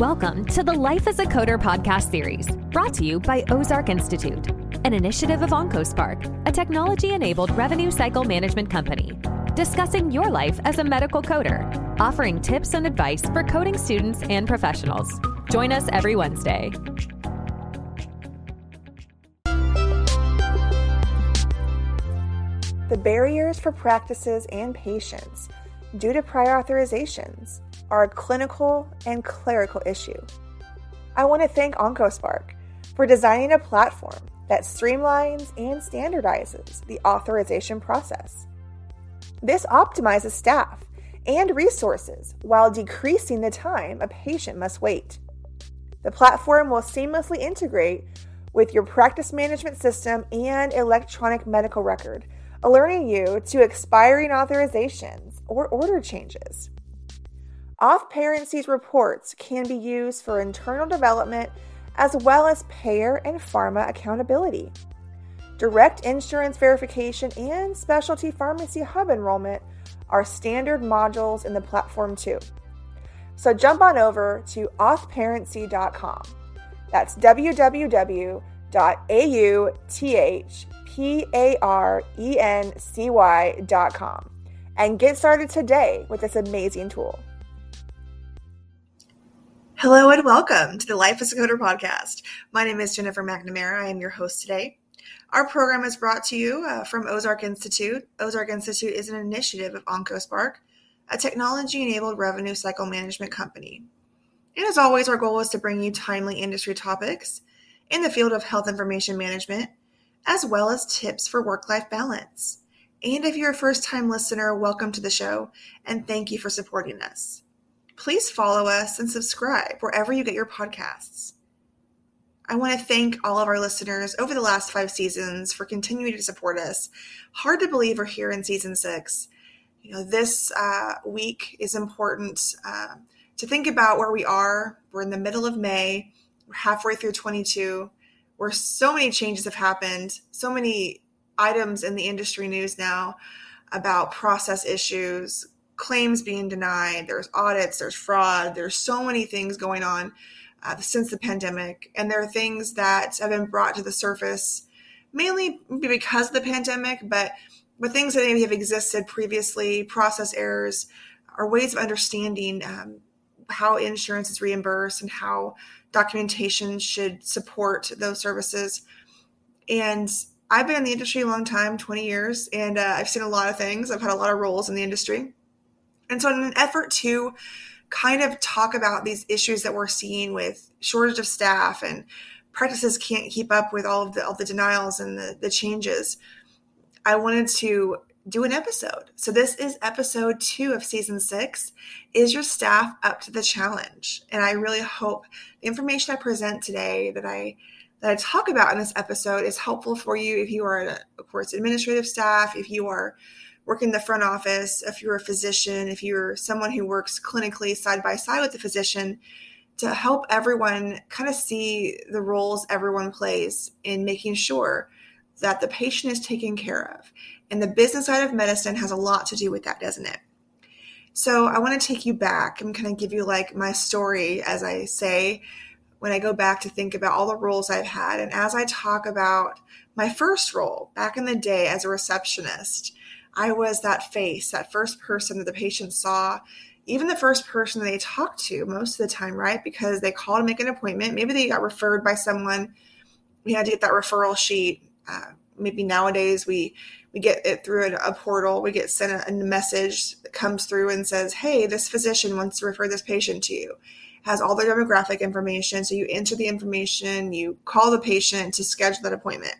Welcome to the Life as a Coder podcast series, brought to you by Ozark Institute, an initiative of OncoSpark, a technology enabled revenue cycle management company, discussing your life as a medical coder, offering tips and advice for coding students and professionals. Join us every Wednesday. The barriers for practices and patients due to prior authorizations are a clinical and clerical issue. I want to thank OncoSpark for designing a platform that streamlines and standardizes the authorization process. This optimizes staff and resources while decreasing the time a patient must wait. The platform will seamlessly integrate with your practice management system and electronic medical record, alerting you to expiring authorizations or order changes. Authparency's reports can be used for internal development as well as payer and pharma accountability. Direct insurance verification and specialty pharmacy hub enrollment are standard modules in the platform too. So jump on over to authparency.com. That's www.authparency.com and get started today with this amazing tool. Hello and welcome to the Life as a Coder podcast. My name is Jennifer McNamara. I am your host today. Our program is brought to you uh, from Ozark Institute. Ozark Institute is an initiative of OncoSpark, a technology enabled revenue cycle management company. And as always, our goal is to bring you timely industry topics in the field of health information management, as well as tips for work life balance. And if you're a first time listener, welcome to the show and thank you for supporting us please follow us and subscribe wherever you get your podcasts. I want to thank all of our listeners over the last five seasons for continuing to support us. Hard to believe we're here in season six. You know, this uh, week is important uh, to think about where we are. We're in the middle of May, we're halfway through 22, where so many changes have happened, so many items in the industry news now about process issues, claims being denied, there's audits, there's fraud, there's so many things going on uh, since the pandemic. And there are things that have been brought to the surface mainly because of the pandemic, but but things that maybe have existed previously, process errors, or ways of understanding um, how insurance is reimbursed and how documentation should support those services. And I've been in the industry a long time 20 years and uh, I've seen a lot of things. I've had a lot of roles in the industry. And so, in an effort to kind of talk about these issues that we're seeing with shortage of staff and practices can't keep up with all of the all the denials and the, the changes, I wanted to do an episode. So this is episode two of season six. Is your staff up to the challenge? And I really hope the information I present today that I that I talk about in this episode is helpful for you if you are, of course, administrative staff, if you are work in the front office, if you're a physician, if you're someone who works clinically side by side with the physician, to help everyone kind of see the roles everyone plays in making sure that the patient is taken care of. And the business side of medicine has a lot to do with that, doesn't it? So I want to take you back and kind of give you like my story as I say when I go back to think about all the roles I've had. And as I talk about my first role back in the day as a receptionist, I was that face, that first person that the patient saw, even the first person they talked to most of the time, right? Because they called to make an appointment. Maybe they got referred by someone. We had to get that referral sheet. Uh, maybe nowadays we we get it through a, a portal. We get sent a, a, message that comes through and says, "Hey, this physician wants to refer this patient to you." Has all their demographic information. So you enter the information, you call the patient to schedule that appointment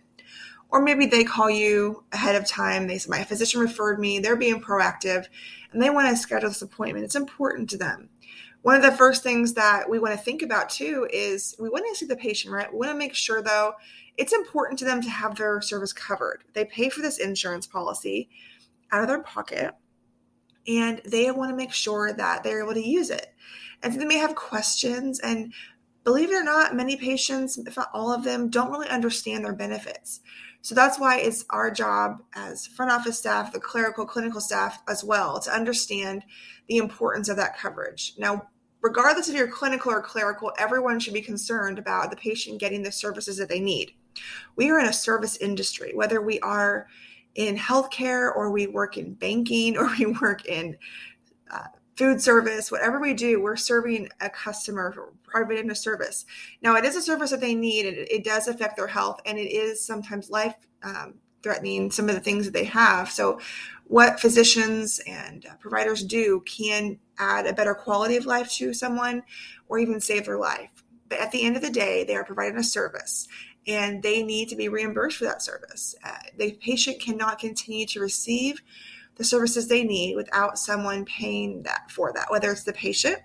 or maybe they call you ahead of time. They say, My physician referred me. They're being proactive and they want to schedule this appointment. It's important to them. one of the first things that we want to think about too is we want to see the patient, right? We want to make sure though it's important to them to have their service covered. They pay for this insurance policy out of their pocket and they want to make sure that they're able to use it. And so they may have questions and believe it or not, many patients, if not all of them, don't really understand their benefits. So that's why it's our job as front office staff, the clerical, clinical staff as well, to understand the importance of that coverage. Now, regardless of your clinical or clerical, everyone should be concerned about the patient getting the services that they need. We are in a service industry, whether we are in healthcare or we work in banking or we work in uh, food service, whatever we do, we're serving a customer, providing a service. Now, it is a service that they need, and it, does affect their health, and it is sometimes life um, threatening. Some of the things that they have. So, what physicians and uh, providers do can add a better quality of life to someone, or even save their life. But at the end of the day, they are providing a service, and they need to be reimbursed for that service. Uh, the patient cannot continue to receive the services they need without someone paying that for that, whether it's the patient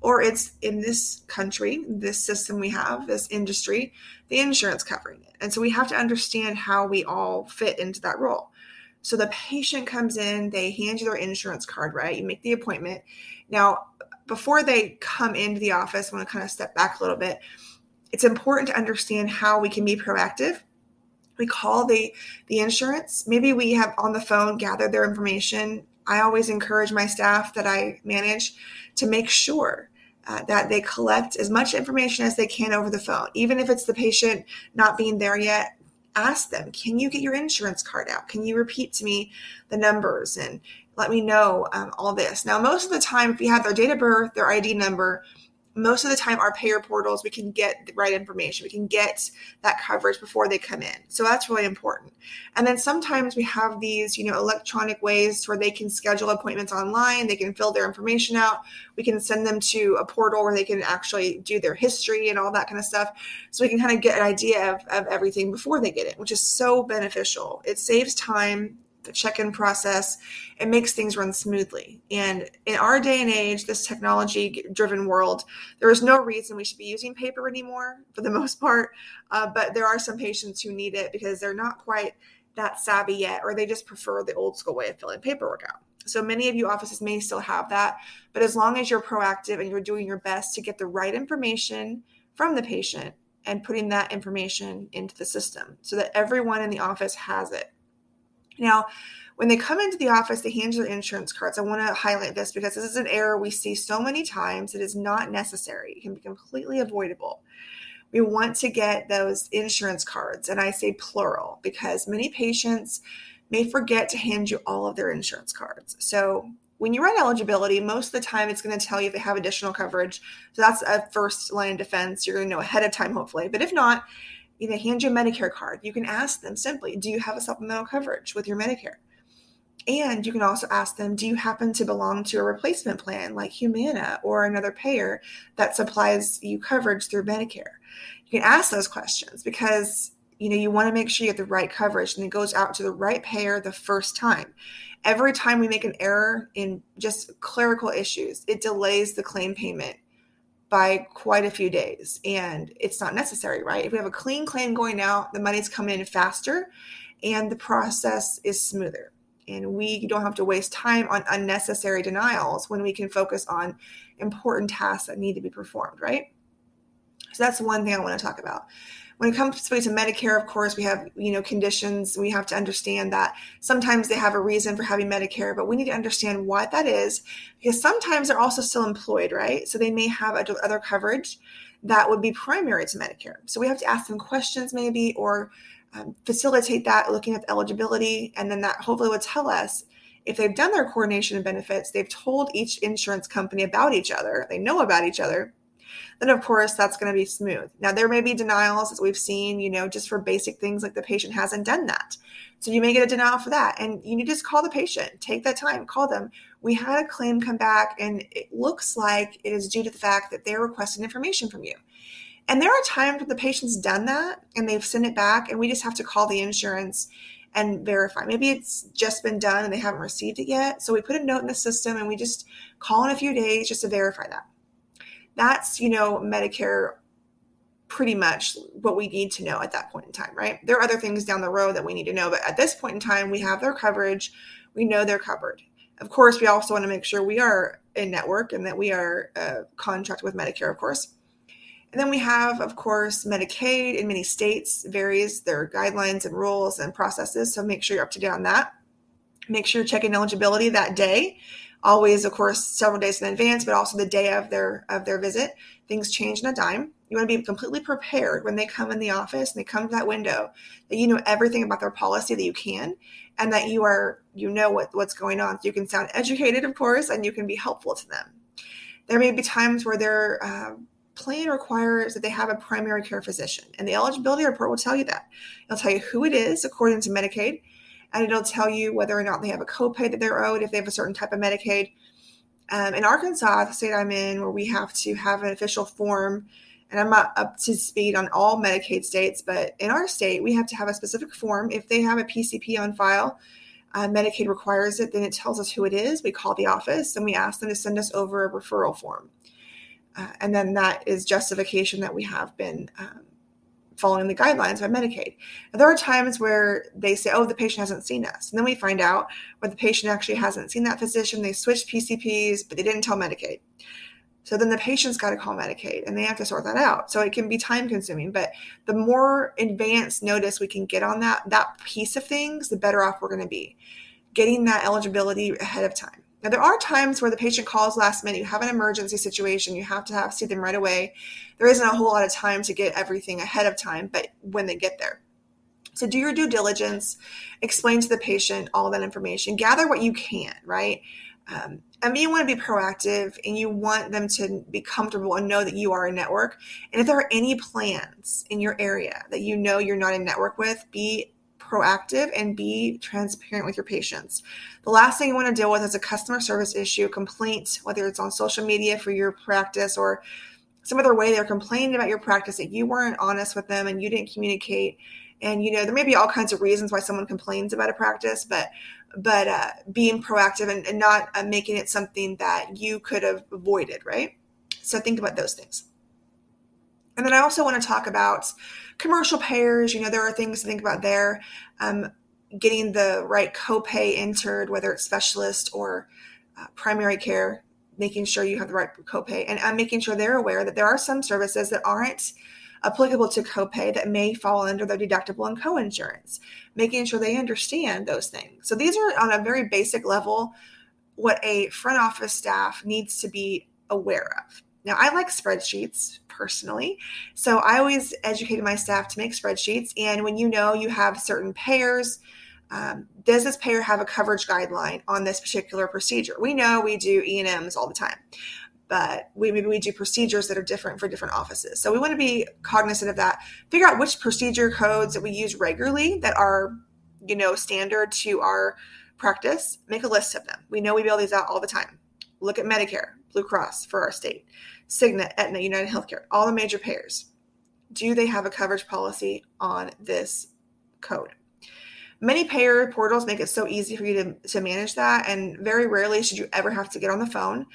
or it's in this country, this system we have, this industry, the insurance covering it. And so we have to understand how we all fit into that role. So the patient comes in, they hand you their insurance card, right? You make the appointment. Now, before they come into the office, I want to kind of step back a little bit. It's important to understand how we can be proactive we call the the insurance. Maybe we have on the phone gathered their information. I always encourage my staff that i manage to make sure uh, that they collect as much information as they can over the phone. Even if it's the patient not being there yet ask them can you get your insurance card out? Can you repeat to me the numbers and let me know um, all this? Now most of the time if you have their date of birth their id number most of the time our payer portals we can get the right information. We can get that coverage before they come in. So that's really important. And then sometimes we have these you know electronic ways where they can schedule appointments online. They can fill their information out. We can send them to a portal where they can actually do their history and all that kind of stuff. So we can kind of get an idea of, of everything before they get it which is so beneficial. It saves time the check-in process it makes things run smoothly. And in our day and age this technology driven world there is no reason we should be using paper anymore for the most part. Uh, but there are some patients who need it because they're not quite that savvy yet or they just prefer the old school way of filling paperwork out. So many of you offices may still have that but as long as you're proactive and you're doing your best to get the right information from the patient and putting that information into the system so that everyone in the office has it now, when they come into the office, they hand you their insurance cards. I want to highlight this because this is an error we see so many times. It is not necessary, it can be completely avoidable. We want to get those insurance cards, and I say plural because many patients may forget to hand you all of their insurance cards. So, when you run eligibility, most of the time it's going to tell you if they have additional coverage. So, that's a first line of defense. You're going to know ahead of time, hopefully. But if not, they hand you a Medicare card. You can ask them simply, do you have a supplemental coverage with your Medicare? And you can also ask them, do you happen to belong to a replacement plan like Humana or another payer that supplies you coverage through Medicare? You can ask those questions because you know you want to make sure you get the right coverage and it goes out to the right payer the first time. Every time we make an error in just clerical issues, it delays the claim payment by quite a few days and it's not necessary right? If we have a clean claim going out the money's coming in faster and the process is smoother. And we don't have to waste time on unnecessary denials when we can focus on important tasks that need to be performed right? So that's one thing i want to talk about when it comes to Medicare, of course, we have you know conditions. We have to understand that sometimes they have a reason for having Medicare, but we need to understand why that is because sometimes they're also still employed, right? So they may have other coverage that would be primary to Medicare. So we have to ask them questions maybe or um, facilitate that looking at eligibility, and then that hopefully would tell us if they've done their coordination of benefits, they've told each insurance company about each other, they know about each other, then of course that's going to be smooth. Now there may be denials as we've seen, you know, just for basic things like the patient hasn't done that. So you may get a denial for that. And you need to just call the patient, take that time, call them. We had a claim come back and it looks like it is due to the fact that they're requesting information from you. And there are times when the patient's done that and they've sent it back and we just have to call the insurance and verify. Maybe it's just been done and they haven't received it yet. So we put a note in the system and we just call in a few days just to verify that. That's, you know, Medicare pretty much what we need to know at that point in time, right? There are other things down the road that we need to know, but at this point in time, we have their coverage. We know they're covered. Of course, we also want to make sure we are in network and that we are uh, contract with Medicare, of course. And then we have, of course, Medicaid in many states varies their guidelines and rules and processes. So make sure you're up to date on that. Make sure you're checking eligibility that day. Always, of course, several days in advance, but also the day of their of their visit. Things change in a dime. You want to be completely prepared when they come in the office and they come to that window that you know everything about their policy that you can and that you are you know what, what's going on. So you can sound educated, of course, and you can be helpful to them. There may be times where their uh, plan requires that they have a primary care physician, and the eligibility report will tell you that. It'll tell you who it is according to Medicaid, and it'll tell you whether or not they have a copay that they're owed if they have a certain type of Medicaid. Um, in Arkansas, the state I'm in, where we have to have an official form and I'm not up to speed on all Medicaid states, but in our state, we have to have a specific form. If they have a PCP on file, uh, Medicaid requires it, then it tells us who it is. We call the office and we ask them to send us over a referral form. Uh, and then that is justification that we have been um, following the guidelines by Medicaid. There are times where they say, oh, the patient hasn't seen us. And then we find out where the patient actually hasn't seen that physician. They switched PCPs, but they didn't tell Medicaid. So then the patient's got to call Medicaid and they have to sort that out. So it can be time consuming, but the more advanced notice we can get on that that piece of things, the better off we're going to be. Getting that eligibility ahead of time. Now there are times where the patient calls last minute, you have an emergency situation, you have to have see them right away. There isn't a whole lot of time to get everything ahead of time, but when they get there. So do your due diligence, explain to the patient all that information, gather what you can, right? Um, I mean, you want to be proactive and you want them to be comfortable and know that you are a network. And if there are any plans in your area that you know you're not in network with, be proactive and be transparent with your patients. The last thing you want to deal with is a customer service issue, complaint, whether it's on social media for your practice or some other way they're complaining about your practice that you weren't honest with them and you didn't communicate. And you know, there may be all kinds of reasons why someone complains about a practice, but but uh, being proactive and, and not uh, making it something that you could have avoided, right? So think about those things. And then I also want to talk about commercial payers. You know, there are things to think about there. Um, getting the right copay entered, whether it's specialist or uh, primary care, making sure you have the right copay, and I'm making sure they're aware that there are some services that aren't applicable to copay that may fall under their deductible and coinsurance, making sure they understand those things. So these are on a very basic level what a front office staff needs to be aware of. Now, I like spreadsheets personally. So I always educated my staff to make spreadsheets. And when you know you have certain payers, um, does this payer have a coverage guideline on this particular procedure? We know we do E&Ms all the time but we maybe we do procedures that are different for different offices. So we want to be cognizant of that. Figure out which procedure codes that we use regularly that are, you know, standard to our practice. Make a list of them. We know we build these out all the time. Look at Medicare, Blue Cross for our state, Cigna, Aetna, United Healthcare, all the major payers. Do they have a coverage policy on this code? Many payer portals make it so easy for you to, to manage that, and very rarely should you ever have to get on the phone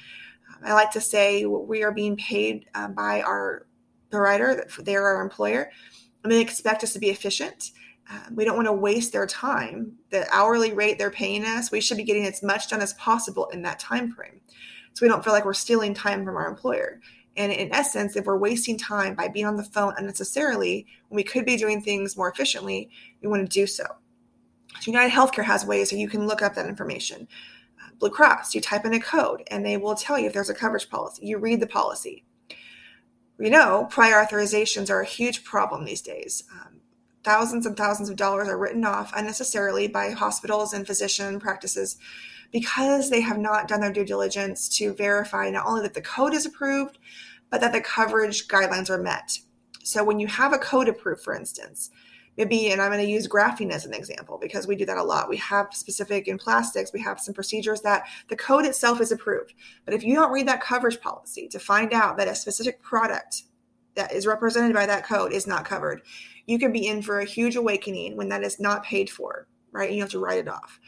I like to say we are being paid um, by our provider, they're our employer, and they expect us to be efficient. Um, we don't want to waste their time. The hourly rate they're paying us, we should be getting as much done as possible in that time frame. So we don't feel like we're stealing time from our employer. And in essence, if we're wasting time by being on the phone unnecessarily when we could be doing things more efficiently, we want to do so. So United Healthcare has ways that you can look up that information. Blue Cross, you type in a code and they will tell you if there's a coverage policy. You read the policy. You know, prior authorizations are a huge problem these days. Um, thousands and thousands of dollars are written off unnecessarily by hospitals and physician practices because they have not done their due diligence to verify not only that the code is approved, but that the coverage guidelines are met. So when you have a code approved, for instance, maybe, and I'm going to use graphene as an example because we do that a lot. We have specific in plastics, we have some procedures that the code itself is approved. But if you don't read that coverage policy to find out that a specific product that is represented by that code is not covered, you can be in for a huge awakening when that is not paid for, right? You have to write it off.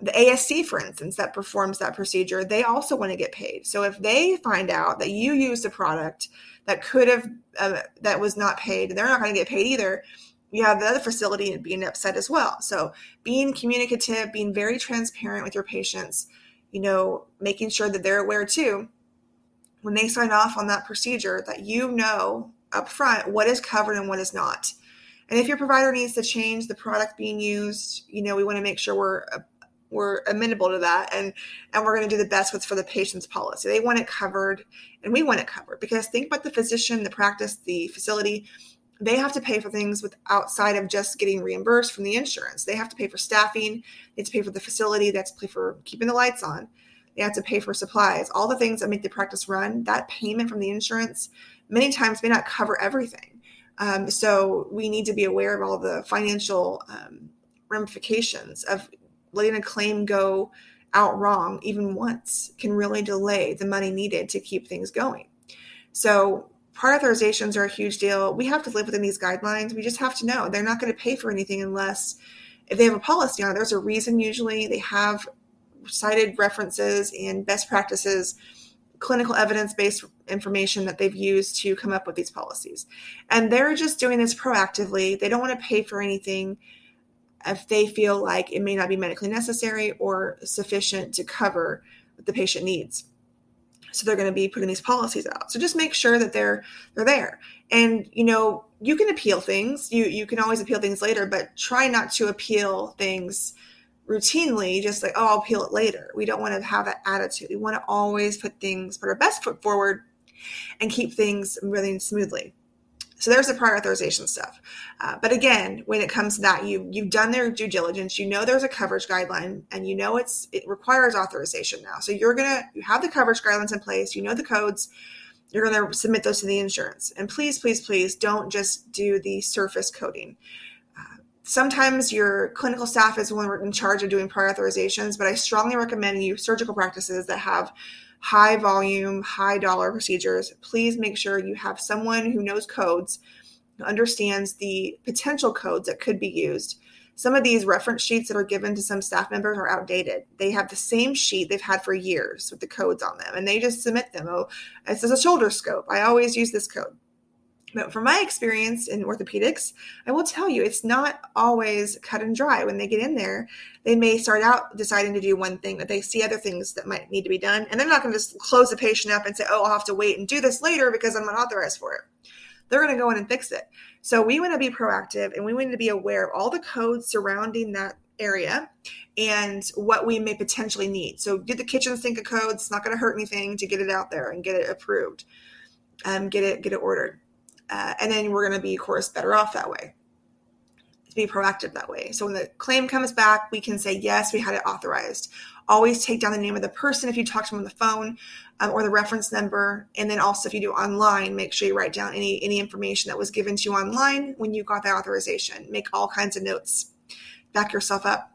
The ASC, for instance, that performs that procedure, they also want to get paid. So if they find out that you used a product that could have, uh, that was not paid, they're not going to get paid either. You have the other facility being upset as well. So being communicative, being very transparent with your patients, you know, making sure that they're aware too, when they sign off on that procedure, that you know up front what is covered and what is not. And if your provider needs to change the product being used, you know, we want to make sure we're uh, we're amenable to that and and we're going to do the best what's for the patient's policy. They want it covered and we want it covered because think about the physician the practice the facility. They have to pay for things with outside of just getting reimbursed from the insurance. They have to pay for staffing they have to pay for the facility they have to pay for keeping the lights on they have to pay for supplies. All the things that make the practice run that payment from the insurance many times may not cover everything. Um, so we need to be aware of all the financial um, ramifications of letting a claim go out wrong even once can really delay the money needed to keep things going. So, prior authorizations are a huge deal. We have to live within these guidelines. We just have to know they're not going to pay for anything unless if they have a policy on it. There's a reason usually they have cited references and best practices, clinical evidence based information that they've used to come up with these policies. And they're just doing this proactively. They don't want to pay for anything if they feel like it may not be medically necessary or sufficient to cover what the patient needs. So they're going to be putting these policies out. So just make sure that they're they're there. And you know, you can appeal things. You you can always appeal things later, but try not to appeal things routinely just like, oh, I'll appeal it later. We don't want to have that attitude. We want to always put things, put our best foot forward and keep things moving smoothly. So there's the prior authorization stuff. Uh, but again, when it comes to that, you you've done their due diligence. You know there's a coverage guideline, and you know it's it requires authorization now. So you're gonna you have the coverage guidelines in place. You know the codes. You're gonna submit those to the insurance. And please, please, please don't just do the surface coding. Uh, sometimes your clinical staff is the one in charge of doing prior authorizations, but I strongly recommend you surgical practices that have high volume, high dollar procedures, please make sure you have someone who knows codes, who understands the potential codes that could be used. Some of these reference sheets that are given to some staff members are outdated. They have the same sheet they've had for years with the codes on them, and they just submit them. Oh, this is a shoulder scope. I always use this code. But from my experience in orthopedics, I will tell you it's not always cut and dry. When they get in there, they may start out deciding to do one thing, but they see other things that might need to be done. And they're not going to just close the patient up and say, oh, I'll have to wait and do this later because I'm not authorized for it. They're going to go in and fix it. So we want to be proactive and we want to be aware of all the codes surrounding that area and what we may potentially need. So get the kitchen sink of codes. It's not going to hurt anything to get it out there and get it approved. Um, get it get it ordered. Uh, and then we're going to be, of course, better off that way to be proactive that way. So when the claim comes back, we can say, yes, we had it authorized. Always take down the name of the person if you talk to them on the phone um, or the reference number. And then also if you do online, make sure you write down any, any information that was given to you online when you got that authorization. Make all kinds of notes. Back yourself up.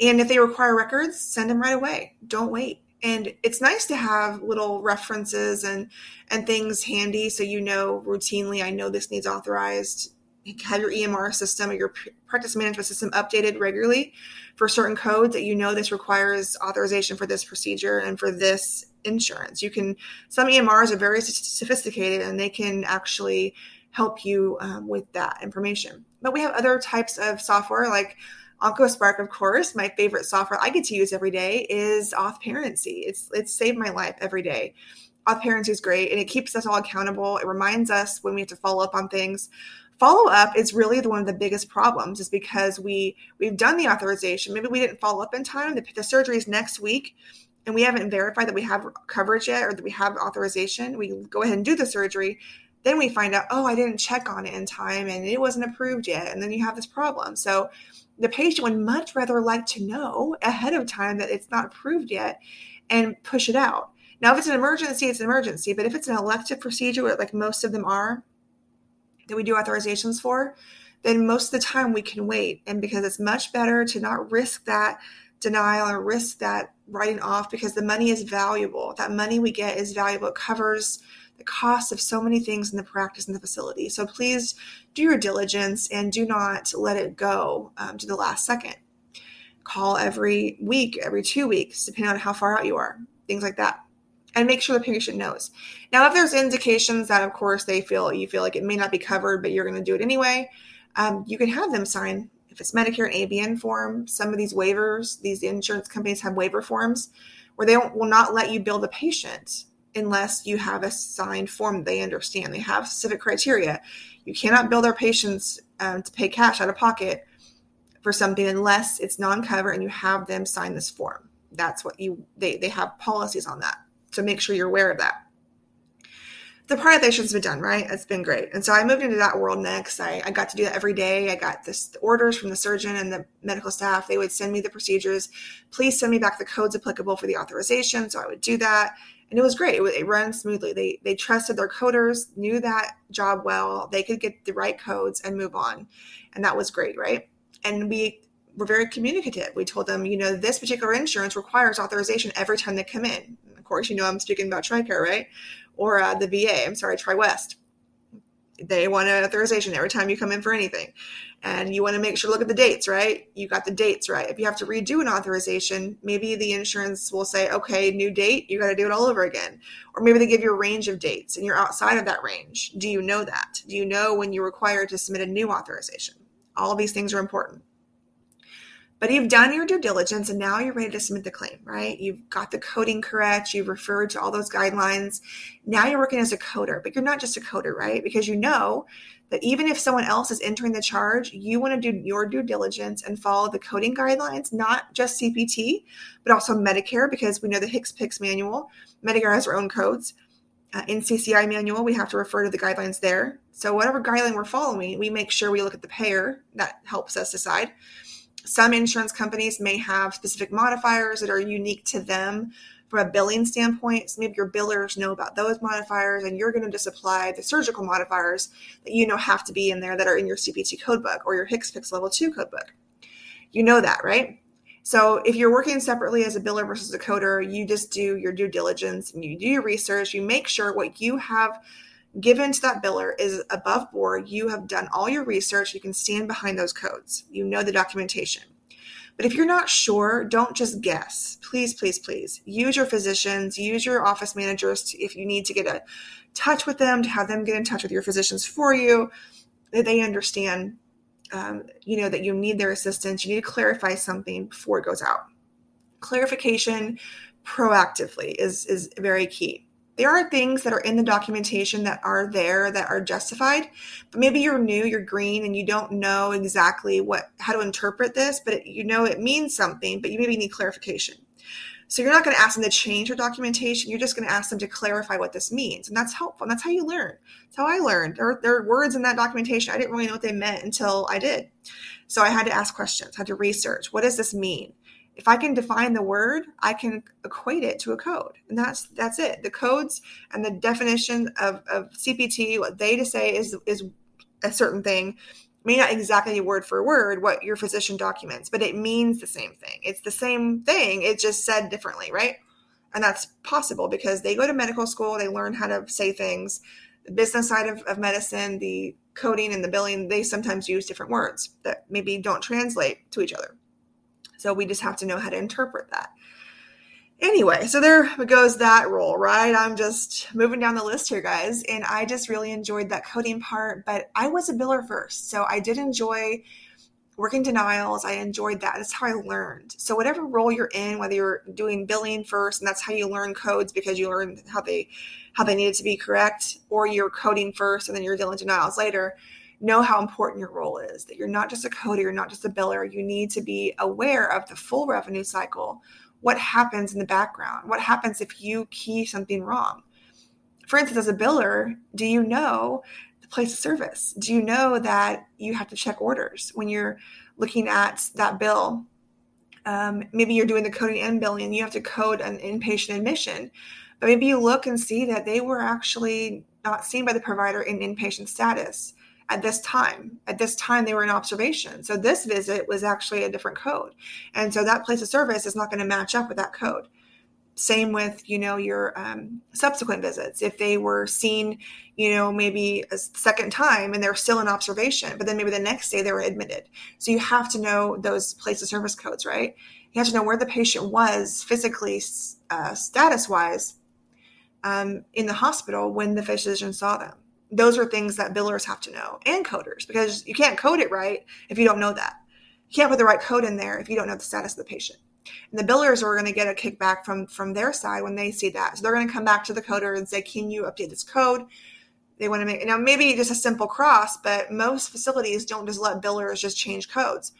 And if they require records, send them right away. Don't wait and it's nice to have little references and and things handy so you know routinely i know this needs authorized. Have your emr system or your practice management system updated regularly for certain codes that you know this requires authorization for this procedure and for this insurance. You can some emrs are very sophisticated and they can actually help you um, with that information. But we have other types of software like OncoSpark, of course, my favorite software I get to use every day is Authparency. It's it's saved my life every day. Authparency is great and it keeps us all accountable. It reminds us when we have to follow up on things. Follow up is really the, one of the biggest problems, is because we we've done the authorization. Maybe we didn't follow up in time. The, the surgery is next week, and we haven't verified that we have coverage yet or that we have authorization. We go ahead and do the surgery. Then we find out, oh, I didn't check on it in time and it wasn't approved yet. And then you have this problem. So the patient would much rather like to know ahead of time that it's not approved yet and push it out. Now, if it's an emergency, it's an emergency. But if it's an elective procedure, like most of them are, that we do authorizations for, then most of the time we can wait. And because it's much better to not risk that denial or risk that writing off because the money is valuable. That money we get is valuable. It covers the cost of so many things in the practice in the facility. So please do your diligence and do not let it go um, to the last second. call every week, every two weeks, depending on how far out you are, things like that. And make sure the patient knows. Now, if there's indications that, of course, they feel you feel like it may not be covered, but you're going to do it anyway, um, you can have them sign if it's Medicare and ABN form. Some of these waivers, these insurance companies have waiver forms where they will not let you bill the patient unless you have a signed form they understand. They have specific criteria. You cannot bill their patients um, to pay cash out of pocket for something unless it's non-cover and you have them sign this form. That's what you they they have policies on that. So make sure you're aware of that. The prioritization's been done, right? It's been great. And so I moved into that world next. I, I got to do that every day. I got this the orders from the surgeon and the medical staff. They would send me the procedures. Please send me back the codes applicable for the authorization. So I would do that. And it was great. It, it ran smoothly. They they trusted their coders, knew that job well. They could get the right codes and move on. And that was great, right? and we were very communicative. We told them, you know, this particular insurance requires authorization every time they come in. Of course, you know, I'm speaking about TRICARE, right? Or uh, the VA, I'm sorry, TriWest. They want an authorization every time you come in for anything. And you want to make sure, look at the dates, right? You got the dates right. If you have to redo an authorization, maybe the insurance will say, okay, new date, you got to do it all over again. Or maybe they give you a range of dates and you're outside of that range. Do you know that? Do you know when you're required to submit a new authorization? All these things are important. But you've done your due diligence and now you're ready to submit the claim, right? You've got the coding correct, you've referred to all those guidelines. Now you're working as a coder, but you're not just a coder, right? Because you know that even if someone else is entering the charge, you want to do your due diligence and follow the coding guidelines, not just CPT, but also Medicare, because we know the HCPCS manual. Medicare has their own codes. Uh, NCCI manual, we have to refer to the guidelines there. So whatever guideline we're following, we make sure we look at the payer. That helps us decide some insurance companies may have specific modifiers that are unique to them from a billing standpoint. So maybe your billers know about those modifiers, and you're going to just apply the surgical modifiers that you know have to be in there that are in your CPT codebook or your HCPCS level two codebook. You know that, right? So if you're working separately as a biller versus a coder, you just do your due diligence and you do your research. You make sure what you have given to that biller is above board. You have done all your research. You can stand behind those codes. You know the documentation. But if you're not sure, don't just guess. Please, please, please use your physicians, use your office managers to, if you need to get a touch with them, to have them get in touch with your physicians for you, that they understand, um, you know, that you need their assistance. You need to clarify something before it goes out. Clarification proactively is is very key there are things that are in the documentation that are there that are justified but maybe you're new you're green and you don't know exactly what how to interpret this but it, you know it means something but you maybe need clarification. So you're not going to ask them to change your documentation you're just going to ask them to clarify what this means and that's helpful and that's how you learn. That's how i learned. There, there are words in that documentation i didn't really know what they meant until i did. So i had to ask questions had to research what does this mean if I can define the word, I can equate it to a code. And that's that's it. The codes and the definition of, of CPT, what they to say is is a certain thing, may not exactly word for word what your physician documents, but it means the same thing. It's the same thing, it's just said differently, right? And that's possible because they go to medical school, they learn how to say things. The business side of, of medicine, the coding and the billing, they sometimes use different words that maybe don't translate to each other. So we just have to know how to interpret that. Anyway, so there goes that role, right? I'm just moving down the list here, guys. And I just really enjoyed that coding part, but I was a biller first. So I did enjoy working denials. I enjoyed that. That's how I learned. So whatever role you're in, whether you're doing billing first, and that's how you learn codes because you learn how they how they needed to be correct, or you're coding first and then you're dealing denials later know how important your role is, that you're not just a coder, you're not just a biller. You need to be aware of the full revenue cycle. What happens in the background? What happens if you key something wrong? For instance, as a biller, do you know the place of service? Do you know that you have to check orders when you're looking at that bill? Um, maybe you're doing the coding and billing and you have to code an inpatient admission. But maybe you look and see that they were actually not seen by the provider in inpatient status at this time. At this time, they were in observation. So this visit was actually a different code. And so that place of service is not going to match up with that code. same with you know your um, subsequent visits if they were seen you know maybe a second time and they're still in observation but then maybe the next day they were admitted so you have to know those place of service codes right you have to know where the patient was physically uh, status wise um, in the hospital when the physician saw them those are things that billers have to know and coders because you can't code it right if you don't know that. You can't put the right code in there if you don't know the status of the patient. And the billers are going to get a kickback from from their side when they see that. So they're going to come back to the coder and say can you update this code? They want to make now maybe just a simple cross but most facilities don't just let billers just change codes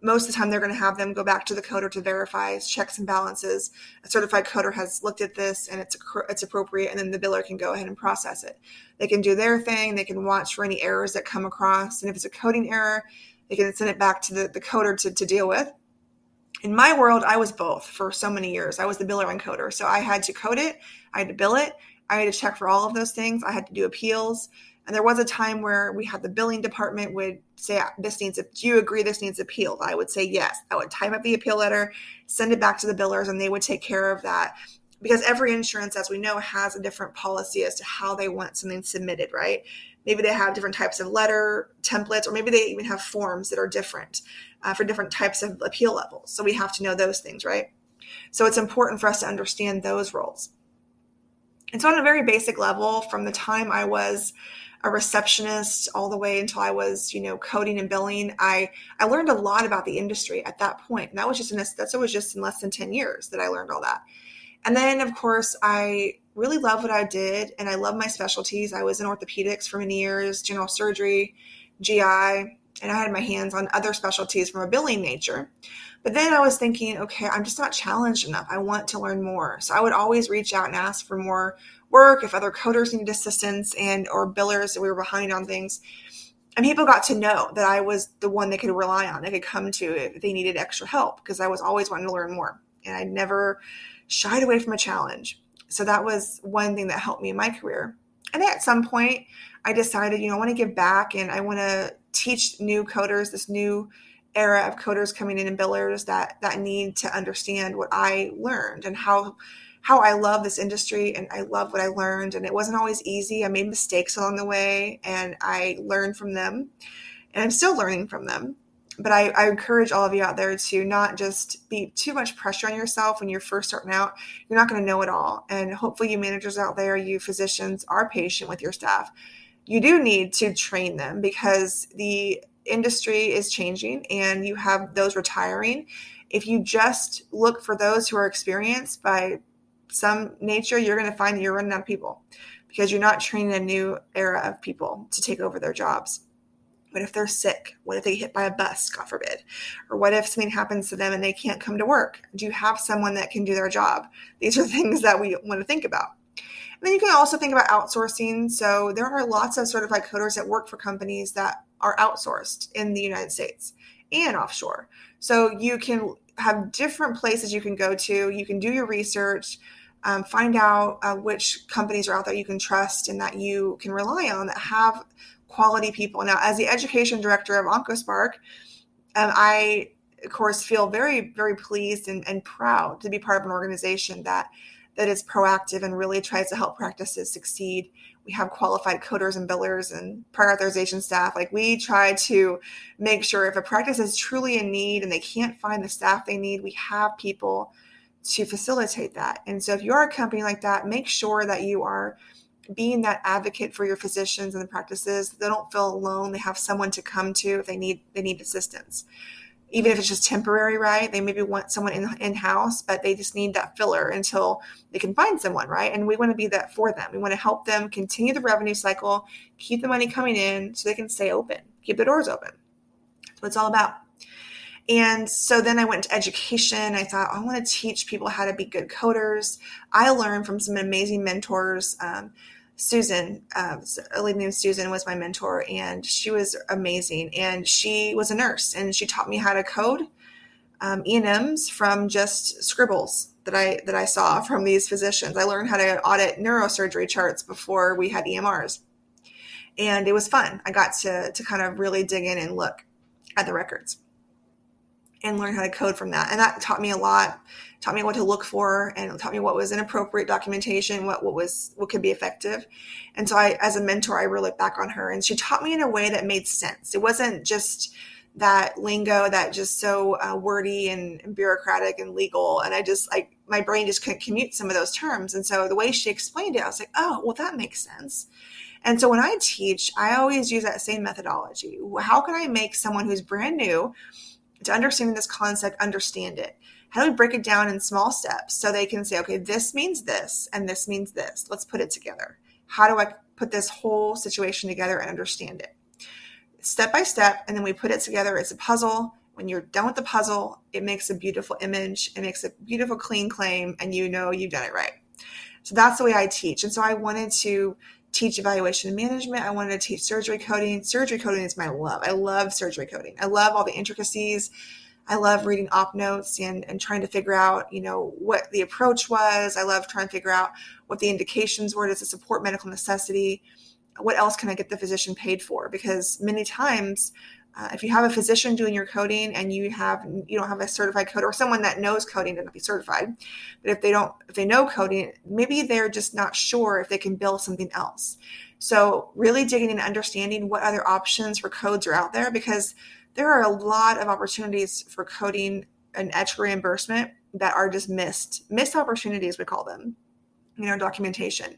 most of the time they're going to have them go back to the coder to verify checks and balances a certified coder has looked at this and it's it's appropriate and then the biller can go ahead and process it they can do their thing they can watch for any errors that come across and if it's a coding error they can send it back to the, the coder to, to deal with in my world, I was both for so many years. I was the biller and coder. So I had to code it, I had to bill it, I had to check for all of those things. I had to do appeals. And there was a time where we had the billing department would say, This needs, do you agree this needs appealed? I would say yes. I would type up the appeal letter, send it back to the billers, and they would take care of that. Because every insurance, as we know, has a different policy as to how they want something submitted, right? Maybe they have different types of letter templates, or maybe they even have forms that are different uh, for different types of appeal levels. So we have to know those things, right? So it's important for us to understand those roles. And so, on a very basic level, from the time I was a receptionist all the way until I was, you know, coding and billing, I I learned a lot about the industry at that point. And that was just in that's was just in less than ten years that I learned all that. And then, of course, I really love what I did, and I love my specialties. I was in orthopedics for many years, general surgery, GI, and I had my hands on other specialties from a billing nature. But then I was thinking, okay, I'm just not challenged enough. I want to learn more. So I would always reach out and ask for more work if other coders needed assistance and or billers that we were behind on things. And people got to know that I was the one they could rely on, they could come to if they needed extra help because I was always wanting to learn more. And I never shied away from a challenge. So that was one thing that helped me in my career. And at some point, I decided, you know, I want to give back and I want to teach new coders this new era of coders coming in and billers that that need to understand what I learned and how how I love this industry and I love what I learned and it wasn't always easy. I made mistakes along the way and I learned from them and I'm still learning from them. But I, I encourage all of you out there to not just be too much pressure on yourself when you're first starting out. You're not going to know it all. And hopefully, you managers out there, you physicians are patient with your staff you do need to train them because the industry is changing and you have those retiring. If you just look for those who are experienced by some nature, you're going to find you're running out of people because you're not training a new era of people to take over their jobs. What if they're sick? What if they get hit by a bus, God forbid? Or what if something happens to them and they can't come to work? Do you have someone that can do their job? These are things that we want to think about. And then you can also think about outsourcing. So there are lots of certified coders that work for companies that are outsourced in the United States and offshore. So you can have different places you can go to. You can do your research, um, find out uh, which companies are out there you can trust and that you can rely on that have quality people. Now, as the education director of OncoSpark, um, I of course feel very very pleased and, and proud to be part of an organization that that is proactive and really tries to help practices succeed. We have qualified coders and billers and prior authorization staff. Like we try to make sure if a practice is truly in need and they can't find the staff they need, we have people to facilitate that. And so if you're a company like that, make sure that you are being that advocate for your physicians and the practices. They don't feel alone. They have someone to come to if they need they need assistance even if it's just temporary, right? They maybe want someone in in house, but they just need that filler until they can find someone, right? And we want to be that for them. We want to help them continue the revenue cycle, keep the money coming in, so they can stay open, keep the doors open. That's what it's all about. And so then I went to education. I thought I want to teach people how to be good coders. I learned from some amazing mentors. Um, Susan, uh, a lady named Susan was my mentor, and she was amazing. And she was a nurse, and she taught me how to code um, E&Ms from just scribbles that I that I saw from these physicians. I learned how to audit neurosurgery charts before we had EMRs, and it was fun. I got to to kind of really dig in and look at the records. And learn how to code from that. And that taught me a lot, taught me what to look for and taught me what was inappropriate documentation, what, what was, what could be effective. And so I, as a mentor, I really look back on her and she taught me in a way that made sense. It wasn't just that lingo that just so uh, wordy and, and bureaucratic and legal. And I just like, my brain just couldn't commute some of those terms. And so the way she explained it, I was like, oh, well, that makes sense. And so when I teach, I always use that same methodology. How can I make someone who's brand new to understanding this concept understand it? How do we break it down in small steps so they can say, okay, this means this and this means this. Let's put it together. How do I put this whole situation together and understand it? Step by step, and then we put it together as a puzzle. When you're done with the puzzle, it makes a beautiful image, it makes a beautiful, clean claim, and you know you've done it right. So that's the way I teach. And so I wanted to teach evaluation and management. I wanted to teach surgery coding. Surgery coding is my love. I love surgery coding. I love all the intricacies. I love reading op notes and, and trying to figure out, you know, what the approach was. I love trying to figure out what the indications were. Does it support medical necessity? What else can I get the physician paid for? Because many times uh, if you have a physician doing your coding and you have you don't have a certified coder or someone that knows coding to not be certified but if they don't if they know coding maybe they're just not sure if they can build something else. So really digging and understanding what other options for codes are out there because there are a lot of opportunities for coding and etch reimbursement that are just missed missed opportunities we call them you know documentation.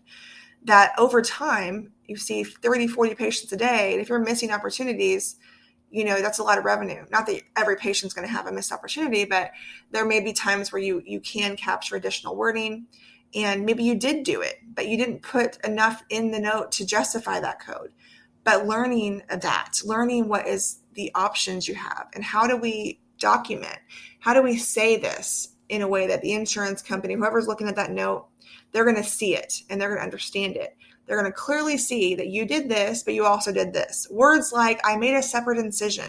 That over time you see 30 40 patients a day and if you're missing opportunities you know that's a lot of revenue. Not that every patient's going to have a missed opportunity but there may be times where you you can capture additional wording and maybe you did do it but you didn't put enough in the note to justify that code. But learning that learning what is the options you have and how do we document? How do we say this in a way that the insurance company whoever's looking at that note they're going to see it and they're going to understand it they're going to clearly see that you did this, but you also did this. Words like, I made a separate incision.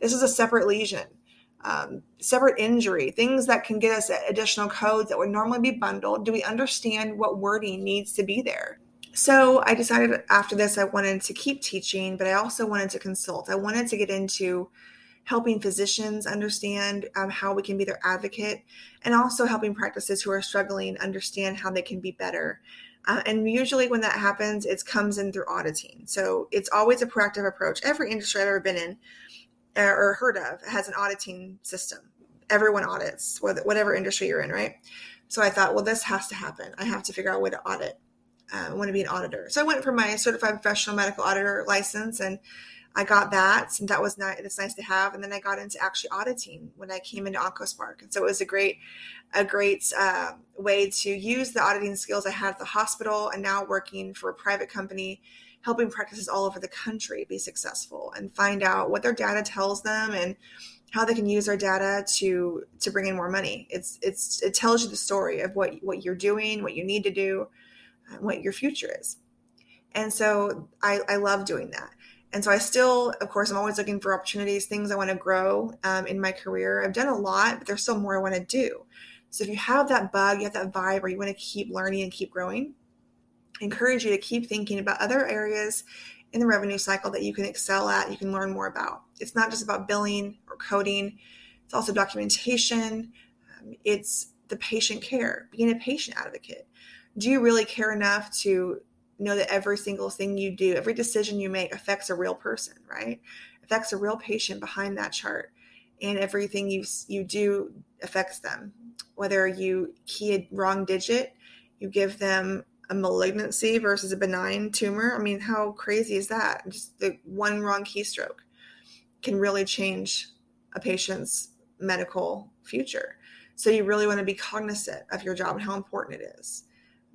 This is a separate lesion, um, separate injury, things that can get us additional codes that would normally be bundled. Do we understand what wording needs to be there? So I decided after this, I wanted to keep teaching, but I also wanted to consult. I wanted to get into helping physicians understand um, how we can be their advocate and also helping practices who are struggling understand how they can be better uh, and usually, when that happens, it comes in through auditing. So it's always a proactive approach. Every industry I've ever been in uh, or heard of has an auditing system. Everyone audits, whatever industry you're in, right? So I thought, well, this has to happen. I have to figure out a way to audit. Uh, I want to be an auditor. So I went for my certified professional medical auditor license and I got that, and that was nice. It's nice to have. And then I got into actually auditing when I came into OncoSpark, and so it was a great, a great uh, way to use the auditing skills I had at the hospital, and now working for a private company, helping practices all over the country be successful and find out what their data tells them and how they can use their data to to bring in more money. It's it's it tells you the story of what what you're doing, what you need to do, what your future is. And so I, I love doing that and so I still, of course, I'm always looking for opportunities, things I want to grow um, in my career. I've done a lot, but there's still more I want to do. So if you have that bug, you have that vibe, or you want to keep learning and keep growing, I encourage you to keep thinking about other areas in the revenue cycle that you can excel at, you can learn more about. It's not just about billing or coding, it's also documentation, um, it's the patient care, being a patient advocate. Do you really care enough to know that every single thing you do, every decision you make affects a real person, right? Affects a real patient behind that chart. And everything you you do affects them. Whether you key a wrong digit, you give them a malignancy versus a benign tumor. I mean, how crazy is that? Just the one wrong keystroke can really change a patient's medical future. So you really want to be cognizant of your job and how important it is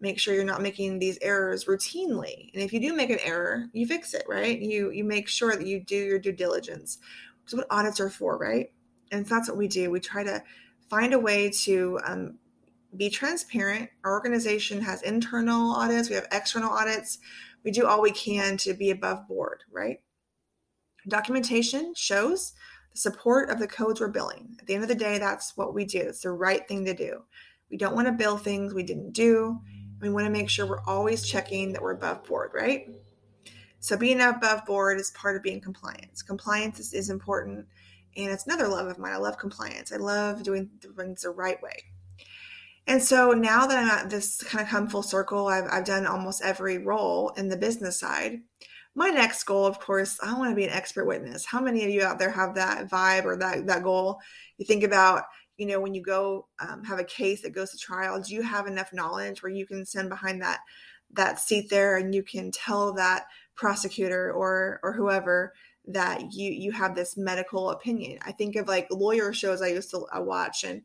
make sure you're not making these errors routinely and if you do make an error you fix it right you you make sure that you do your due diligence is what audits are for right and that's what we do we try to find a way to um, be transparent. Our organization has internal audits. We have external audits. We do all we can to be above board right? Documentation shows the support of the codes we're billing. At the end of the day that's what we do. It's the right thing to do. We don't want to bill things we didn't do. We want to make sure we're always checking that we're above board, right? So being above board is part of being compliance. Compliance is, is important And it's another love of mine. I love compliance. I love doing things the right way. And so now that I'm at this kind of come full circle, I've, I've done almost every role in the business side. My next goal, of course, I want to be an expert witness. How many of you out there have that vibe or that, that goal? You think about, you know, when you go um, have a case that goes to trial, do you have enough knowledge where you can stand behind that that seat there and you can tell that prosecutor or or whoever that you you have this medical opinion. I think of like lawyer shows I used to watch, and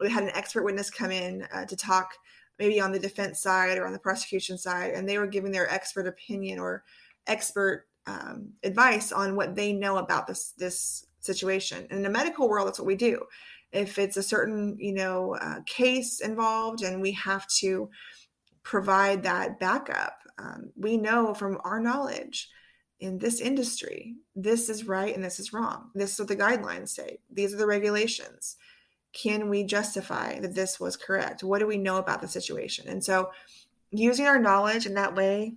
we had an expert witness come in uh, to talk maybe on the defense side or on the prosecution side, and they were giving their expert opinion or expert um, advice on what they know about this this situation. And in the medical world, that's what we do. If it's a certain you know uh, case involved, and we have to provide that backup, um, we know from our knowledge in this industry, this is right and this is wrong. This is what the guidelines say. These are the regulations. Can we justify that this was correct? What do we know about the situation? And so, using our knowledge in that way,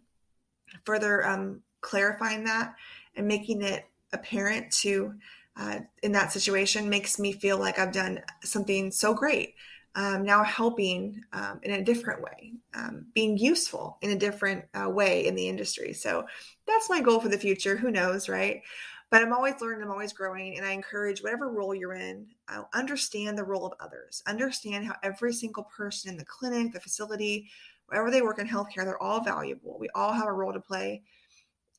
further um, clarifying that and making it apparent to uh, in that situation makes me feel like I've done something so great um, now helping um, in a different way, um, being useful in a different uh, way in the industry. So that's my goal for the future. Who knows, right? But I'm always learning, I'm always growing, and I encourage whatever role you're in, I'll understand the role of others. Understand how every single person in the clinic, the facility, wherever they work in healthcare, they're all valuable. We all have a role to play.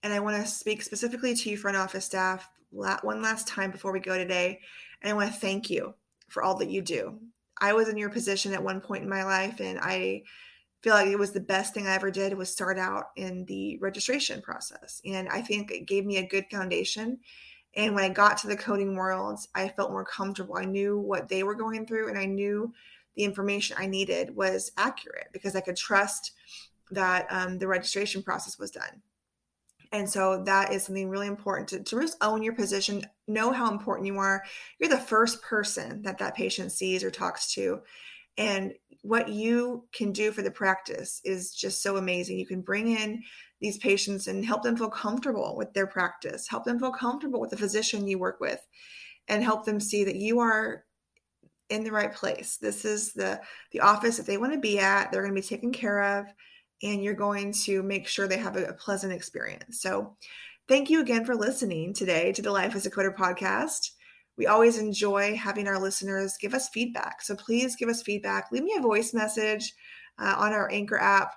And I want to speak specifically to you, front office staff, one last time before we go today. And I want to thank you for all that you do. I was in your position at one point in my life, and I feel like it was the best thing I ever did was start out in the registration process. And I think it gave me a good foundation. And when I got to the coding world, I felt more comfortable. I knew what they were going through, and I knew the information I needed was accurate because I could trust that um, the registration process was done. And so that is something really important to, to just own your position, know how important you are. You're the first person that that patient sees or talks to. And what you can do for the practice is just so amazing. You can bring in these patients and help them feel comfortable with their practice, help them feel comfortable with the physician you work with, and help them see that you are in the right place. This is the the office that they want to be at. They're going to be taken care of and you're going to make sure they have a, pleasant experience. So, thank you again for listening today to the Life as a Coder podcast. We always enjoy having our listeners give us feedback. So, please give us feedback. Leave me a voice message uh, on our Anchor app.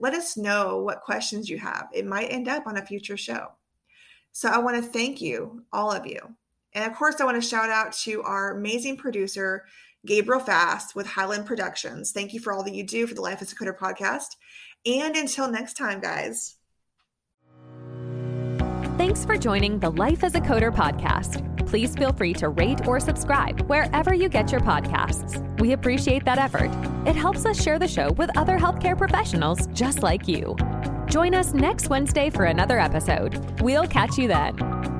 Let us know what questions you have. It might end up on a future show. So, I want to thank you, all of you. And of course, I want to shout out to our amazing producer, Gabriel Fast with Highland Productions. Thank you for all that you do for the Life as a Coder podcast. And until next time, guys. Thanks for joining the Life as a Coder podcast. Please feel free to rate or subscribe wherever you get your podcasts. We appreciate that effort. It helps us share the show with other healthcare professionals just like you. Join us next Wednesday for another episode. We'll catch you then.